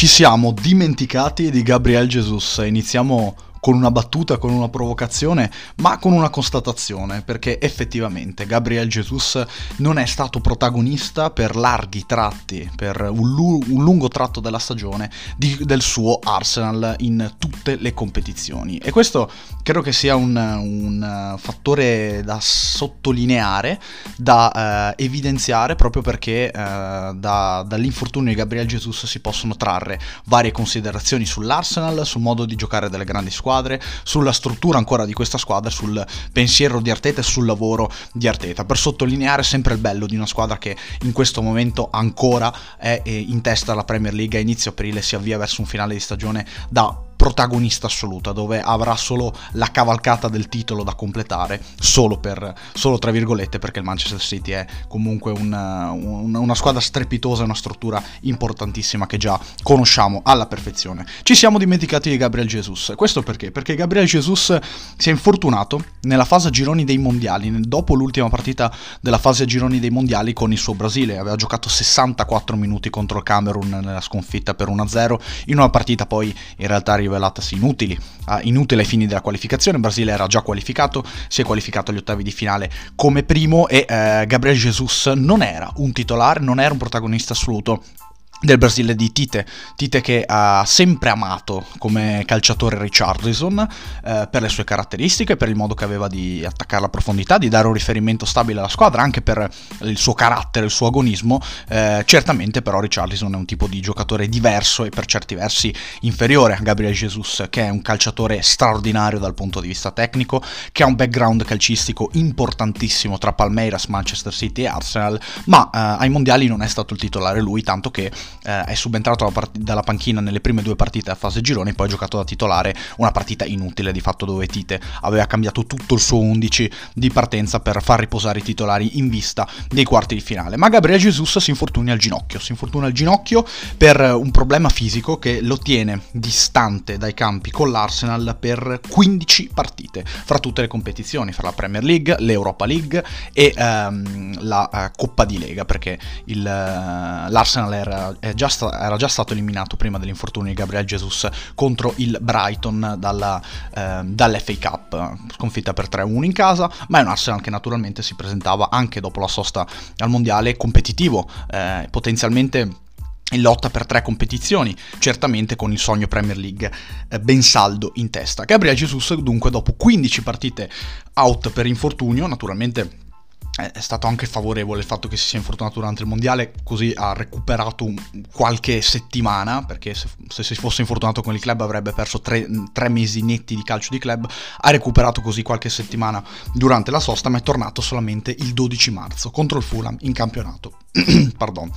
Ci siamo dimenticati di Gabriel Jesus. Iniziamo con una battuta, con una provocazione, ma con una constatazione, perché effettivamente Gabriel Jesus non è stato protagonista per larghi tratti, per un, lu- un lungo tratto della stagione di- del suo Arsenal in tutte le competizioni. E questo credo che sia un, un fattore da sottolineare, da eh, evidenziare, proprio perché eh, da, dall'infortunio di Gabriel Jesus si possono trarre varie considerazioni sull'Arsenal, sul modo di giocare delle grandi squadre, squadre, sulla struttura ancora di questa squadra, sul pensiero di Arteta e sul lavoro di Arteta, per sottolineare sempre il bello di una squadra che in questo momento ancora è in testa alla Premier League, a inizio aprile si avvia verso un finale di stagione da protagonista assoluta, dove avrà solo la cavalcata del titolo da completare, solo per, solo tra virgolette, perché il Manchester City è comunque una, una, una squadra strepitosa, una struttura importantissima che già conosciamo alla perfezione. Ci siamo dimenticati di Gabriel Jesus, questo perché? Perché Gabriel Jesus si è infortunato nella fase a gironi dei mondiali, dopo l'ultima partita della fase a gironi dei mondiali con il suo Brasile, aveva giocato 64 minuti contro il Camerun nella sconfitta per 1-0, in una partita poi in realtà rivelatasi inutili, inutile ai fini della qualificazione. Il Brasile era già qualificato, si è qualificato agli ottavi di finale come primo e uh, Gabriel Jesus non era un titolare, non era un protagonista assoluto del Brasile di Tite, Tite che ha sempre amato come calciatore Richardson eh, per le sue caratteristiche, per il modo che aveva di attaccare la profondità, di dare un riferimento stabile alla squadra, anche per il suo carattere, il suo agonismo. Eh, certamente però Richardson è un tipo di giocatore diverso e per certi versi inferiore a Gabriel Jesus, che è un calciatore straordinario dal punto di vista tecnico, che ha un background calcistico importantissimo tra Palmeiras, Manchester City e Arsenal, ma eh, ai mondiali non è stato il titolare lui, tanto che eh, è subentrato part- dalla panchina nelle prime due partite a fase gironi, poi ha giocato da titolare una partita inutile di fatto dove Tite aveva cambiato tutto il suo 11 di partenza per far riposare i titolari in vista dei quarti di finale. Ma Gabriele Jesus si infortuna al ginocchio, si infortuna al ginocchio per un problema fisico che lo tiene distante dai campi con l'Arsenal per 15 partite, fra tutte le competizioni, fra la Premier League, l'Europa League e ehm, la uh, Coppa di Lega, perché il, uh, l'Arsenal era già sta- era già stato eliminato prima dell'infortunio di Gabriel Jesus contro il Brighton dalla, eh, dall'FA Cup, sconfitta per 3-1 in casa, ma è un Arsenal che naturalmente si presentava anche dopo la sosta al mondiale competitivo, eh, potenzialmente in lotta per tre competizioni, certamente con il sogno Premier League eh, ben saldo in testa. Gabriel Jesus dunque dopo 15 partite out per infortunio, naturalmente è stato anche favorevole il fatto che si sia infortunato durante il mondiale, così ha recuperato qualche settimana, perché se, se, si fosse infortunato con il club avrebbe perso tre, tre, mesi netti di calcio di club, ha recuperato così qualche settimana durante la sosta, ma è tornato solamente il 12 marzo contro il Fulham in campionato. Pardon.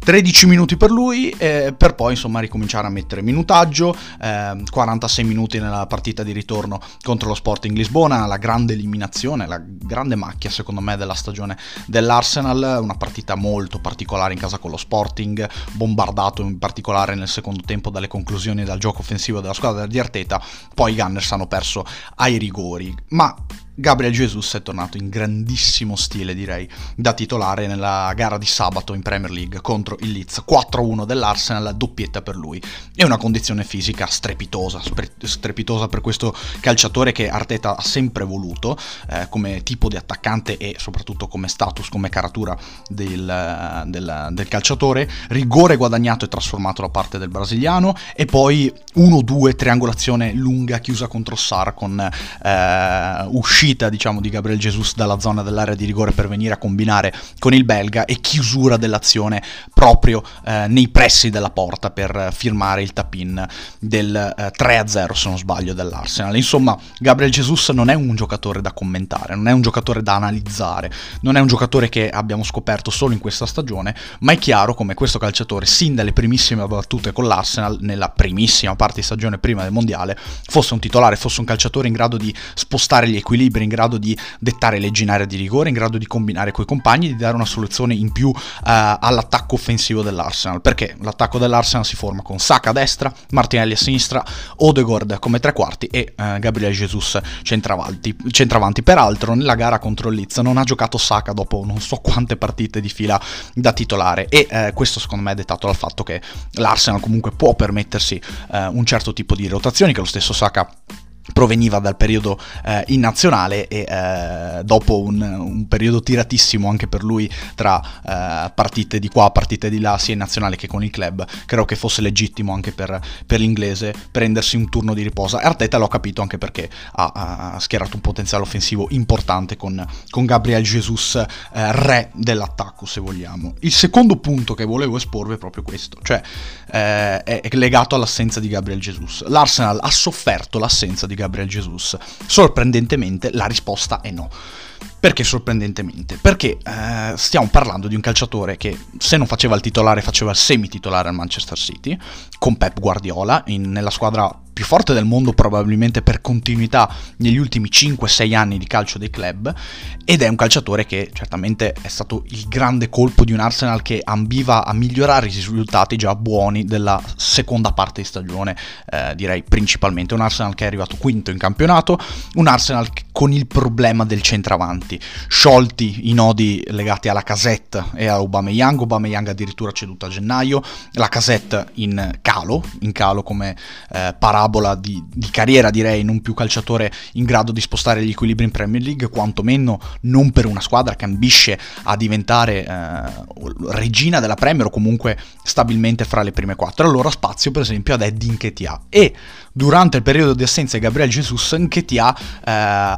13 minuti per lui, eh, per poi insomma ricominciare a mettere minutaggio, eh, 46 minuti nella partita di ritorno contro lo Sporting Lisbona, la grande eliminazione, la grande macchia secondo me della stagione dell'Arsenal, una partita molto particolare in casa con lo Sporting, bombardato in particolare nel secondo tempo dalle conclusioni dal gioco offensivo della squadra di Arteta, poi i Gunners hanno perso ai rigori, ma Gabriel Jesus è tornato in grandissimo stile, direi, da titolare nella gara di sabato in Premier League contro il Leeds 4-1 dell'Arsenal, doppietta per lui. È una condizione fisica strepitosa, strepitosa per questo calciatore che Arteta ha sempre voluto eh, come tipo di attaccante e soprattutto come status, come caratura del, del, del calciatore. Rigore guadagnato e trasformato da parte del brasiliano e poi 1-2 triangolazione lunga chiusa contro Sar con eh, uscita uscita diciamo, di Gabriel Jesus dalla zona dell'area di rigore per venire a combinare con il belga e chiusura dell'azione proprio eh, nei pressi della porta per firmare il tap-in del eh, 3-0 se non sbaglio dell'Arsenal. Insomma, Gabriel Jesus non è un giocatore da commentare, non è un giocatore da analizzare, non è un giocatore che abbiamo scoperto solo in questa stagione, ma è chiaro come questo calciatore sin dalle primissime battute con l'Arsenal nella primissima parte di stagione prima del mondiale fosse un titolare, fosse un calciatore in grado di spostare gli equilibri liberi, in grado di dettare leggi in area di rigore, in grado di combinare coi compagni, di dare una soluzione in più uh, all'attacco offensivo dell'Arsenal, perché l'attacco dell'Arsenal si forma con Saka a destra, Martinelli a sinistra, Odegaard come tre quarti e uh, Gabriele Jesus centravanti. centravanti. Peraltro nella gara contro Leeds non ha giocato Saka dopo non so quante partite di fila da titolare e uh, questo secondo me è dettato dal fatto che l'Arsenal comunque può permettersi un certo tipo di rotazioni che lo stesso Saka proveniva dal periodo eh, in nazionale e eh, dopo un, un, periodo tiratissimo anche per lui tra eh, partite di qua, partite di là, sia in nazionale che con il club, credo che fosse legittimo anche per, per l'inglese prendersi un turno di riposo. Arteta l'ho capito anche perché ha, ha schierato un potenziale offensivo importante con, con Gabriel Jesus, eh, re dell'attacco se vogliamo. Il secondo punto che volevo esporvi è proprio questo, cioè eh, è legato all'assenza di Gabriel Jesus. L'Arsenal ha sofferto l'assenza di Gabriel Jesus? Sorprendentemente la risposta è no. Perché sorprendentemente? Perché eh, stiamo parlando di un calciatore che se non faceva il titolare faceva il semi-titolare al Manchester City, con Pep Guardiola, in, nella squadra più forte del mondo probabilmente per continuità negli ultimi 5-6 anni di calcio dei club ed è un calciatore che certamente è stato il grande colpo di un Arsenal che ambiva a migliorare i risultati già buoni della seconda parte di stagione, eh, direi principalmente. Un Arsenal che è arrivato quinto in campionato, un Arsenal con il problema del centravanti, sciolti i nodi legati alla casette e a Aubameyang, Aubameyang addirittura ceduto a gennaio, la casette in calo, in calo come eh, parabola di, di, carriera direi, non più calciatore in grado di spostare gli equilibri in Premier League, quantomeno non per una squadra che ambisce a diventare eh, regina della Premier o comunque stabilmente fra le prime quattro. Allora spazio per esempio ad Eddie Nketiah e durante il periodo di assenza di Gabriel Jesus Nketiah eh,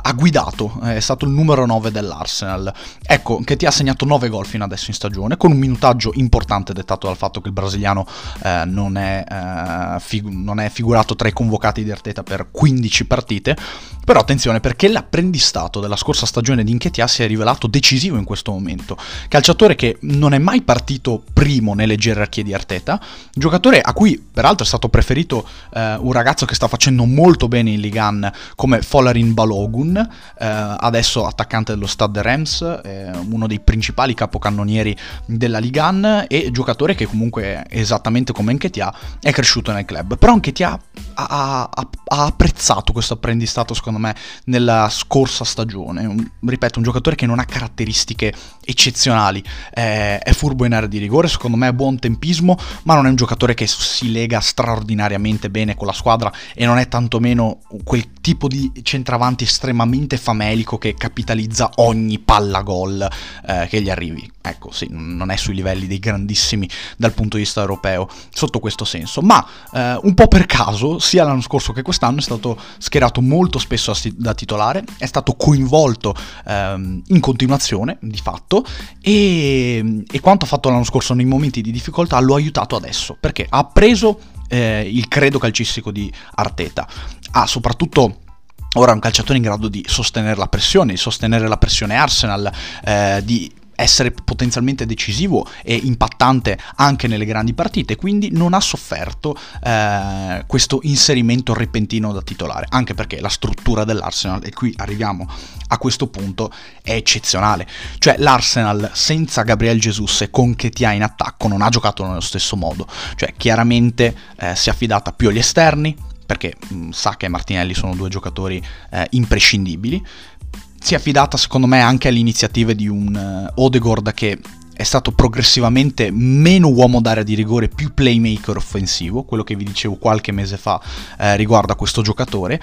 ha guidato, è stato il numero 9 dell'Arsenal. Ecco, Nketiah ha segnato 9 gol fino adesso in stagione, con un minutaggio importante dettato dal fatto che il brasiliano eh, non, è, eh, fig- non, è, figurato tra i convocati di Arteta per 15 partite, però attenzione perché l'apprendistato della scorsa stagione di Nketiah si è rivelato decisivo in questo momento. Calciatore che non è mai partito primo nelle gerarchie di Arteta, giocatore a cui peraltro è stato preferito eh, un ragazzo che sta facendo molto bene in Ligan come Folarin Balogun, eh, adesso attaccante dello Stade Reims, eh, uno dei principali capocannonieri della Ligan e giocatore che comunque esattamente come Enketia è cresciuto nel club. Però Enketia ha, ha, ha apprezzato questo apprendistato secondo me nella scorsa stagione, un, ripeto un giocatore che non ha caratteristiche eccezionali, eh, è furbo in area di rigore, secondo me ha buon tempismo, ma non è un giocatore che si lega straordinariamente bene con la squadra e non è tantomeno quel tipo di centravanti estremamente famelico che capitalizza ogni palla gol eh, che gli arrivi. Ecco, sì, non è sui livelli dei grandissimi dal punto di vista europeo, sotto questo senso, ma eh, un po' per caso, sia l'anno scorso che quest'anno, è stato schierato molto spesso da titolare, è stato coinvolto ehm, in continuazione, di fatto, e, e quanto ha fatto l'anno scorso nei momenti di difficoltà lo ha aiutato adesso, perché ha preso eh, il credo calcistico di Arteta. Ha soprattutto ora un calciatore in grado di sostenere la pressione, di sostenere la pressione Arsenal, eh, di essere potenzialmente decisivo e impattante anche nelle grandi partite, quindi non ha sofferto eh, questo inserimento repentino da titolare, anche perché la struttura dell'Arsenal, e qui arriviamo a questo punto, è eccezionale. Cioè l'Arsenal senza Gabriel Jesus e con Ketia in attacco non ha giocato nello stesso modo, cioè chiaramente eh, si è affidata più agli esterni, perché Saka e Martinelli sono due giocatori eh, imprescindibili, si è affidata secondo me anche alle iniziative di un uh, Odegaard che è stato progressivamente meno uomo d'area di rigore, più playmaker offensivo, quello che vi dicevo qualche mese fa eh, riguardo a questo giocatore.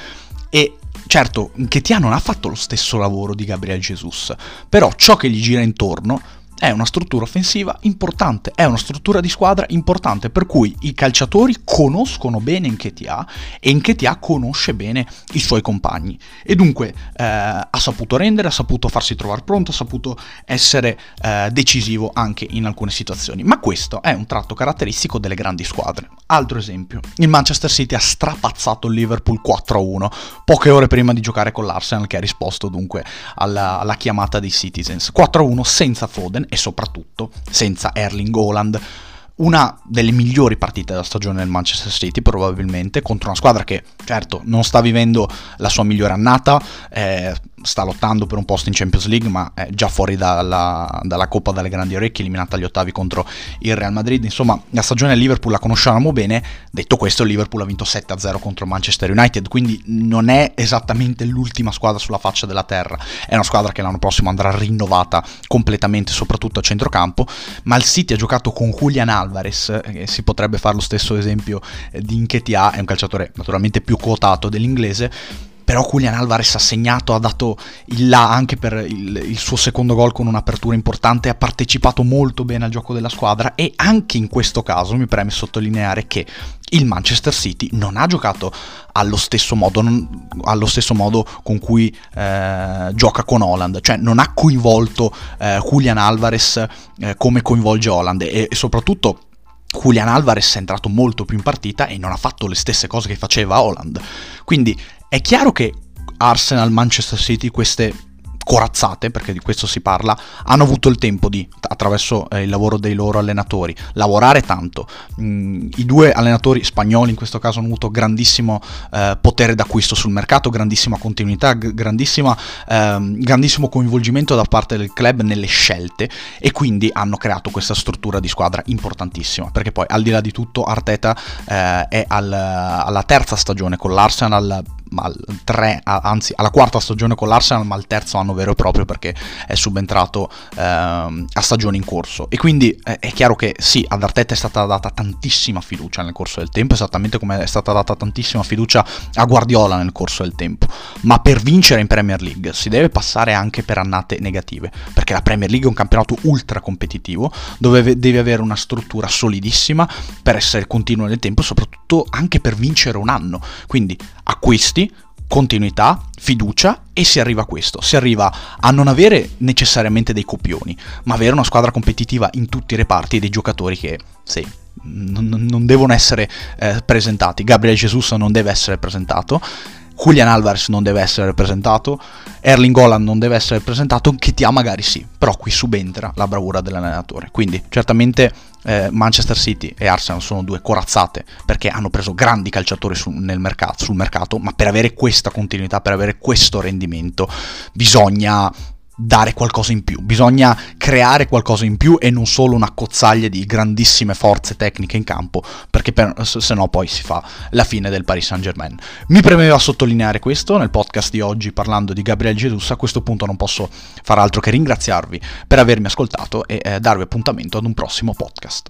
E certo, Ketia non ha fatto lo stesso lavoro di Gabriel Jesus, però ciò che gli gira intorno è una struttura offensiva importante, è una struttura di squadra importante, per cui i calciatori conoscono bene Nketiah e Nketiah conosce bene i suoi compagni. E dunque eh, ha saputo rendere, ha saputo farsi trovare pronto, ha saputo essere eh, decisivo anche in alcune situazioni, ma questo è un tratto caratteristico delle grandi squadre. Altro esempio, il Manchester City ha strapazzato il Liverpool 4-1 poche ore prima di giocare con l'Arsenal che ha risposto dunque alla, alla chiamata dei Citizens, 4-1 senza Foden e soprattutto senza Erling Haaland. Una delle migliori partite della stagione del Manchester City, probabilmente, contro una squadra che, certo, non sta vivendo la sua migliore annata, eh, sta lottando per un posto in Champions League, ma è già fuori dalla, dalla Coppa dalle grandi orecchie, eliminata agli ottavi contro il Real Madrid. Insomma, la stagione del Liverpool la conosciamo bene. Detto questo, il Liverpool ha vinto 7-0 contro Manchester United, quindi non è esattamente l'ultima squadra sulla faccia della terra. È una squadra che l'anno prossimo andrà rinnovata completamente, soprattutto a centrocampo. Ma il City ha giocato con Julian Alvarez, eh, si potrebbe fare lo stesso esempio eh, di Inchetia, è un calciatore naturalmente più quotato dell'inglese però Julian Alvarez ha segnato, ha dato il là anche per il, il, suo secondo gol con un'apertura importante, ha partecipato molto bene al gioco della squadra e anche in questo caso mi preme sottolineare che il Manchester City non ha giocato allo stesso modo, non, allo stesso modo con cui eh, gioca con Holland, cioè non ha coinvolto eh, Julian Alvarez eh, come coinvolge Holland e, e soprattutto Julian Alvarez è entrato molto più in partita e non ha fatto le stesse cose che faceva Holland. Quindi è chiaro che Arsenal, Manchester City, queste corazzate, perché di questo si parla, hanno avuto il tempo di, attraverso eh, il lavoro dei loro allenatori, lavorare tanto. Mm, I due allenatori spagnoli in questo caso hanno avuto grandissimo eh, potere d'acquisto sul mercato, grandissima continuità, grandissima, ehm, grandissimo coinvolgimento da parte del club nelle scelte e quindi hanno creato questa struttura di squadra importantissima, perché poi al di là di tutto Arteta eh, è al, alla terza stagione con l'Arsenal al tre, anzi alla quarta stagione con l'Arsenal, ma al terzo anno vero e proprio perché è subentrato ehm, a stagione in corso. E quindi eh, è chiaro che sì, ad Arteta è stata data tantissima fiducia nel corso del tempo, esattamente come è stata data tantissima fiducia a Guardiola nel corso del tempo. Ma per vincere in Premier League si deve passare anche per annate negative, perché la Premier League è un campionato ultra competitivo dove devi avere una struttura solidissima per essere continuo nel tempo soprattutto anche per vincere un anno. Quindi acquisti, continuità, fiducia e si arriva a questo, si arriva a non avere necessariamente dei copioni, ma avere una squadra competitiva in tutti i reparti e dei giocatori che, sì, non, non devono essere eh, presentati. Gabriel Jesus non deve essere presentato, Julian Alvarez non deve essere presentato, Erling Holland non deve essere presentato, Chitia magari sì, però qui subentra la bravura dell'allenatore. Quindi certamente eh, Manchester City e Arsenal sono due corazzate perché hanno preso grandi calciatori su, mercato, sul mercato, ma per avere questa continuità, per avere questo rendimento bisogna dare qualcosa in più, bisogna creare qualcosa in più e non solo una cozzaglia di grandissime forze tecniche in campo, perché per, se no poi si fa la fine del Paris Saint Germain. Mi premeva sottolineare questo nel podcast di oggi parlando di Gabriel Jesus, a questo punto non posso far altro che ringraziarvi per avermi ascoltato e eh, darvi appuntamento ad un prossimo podcast.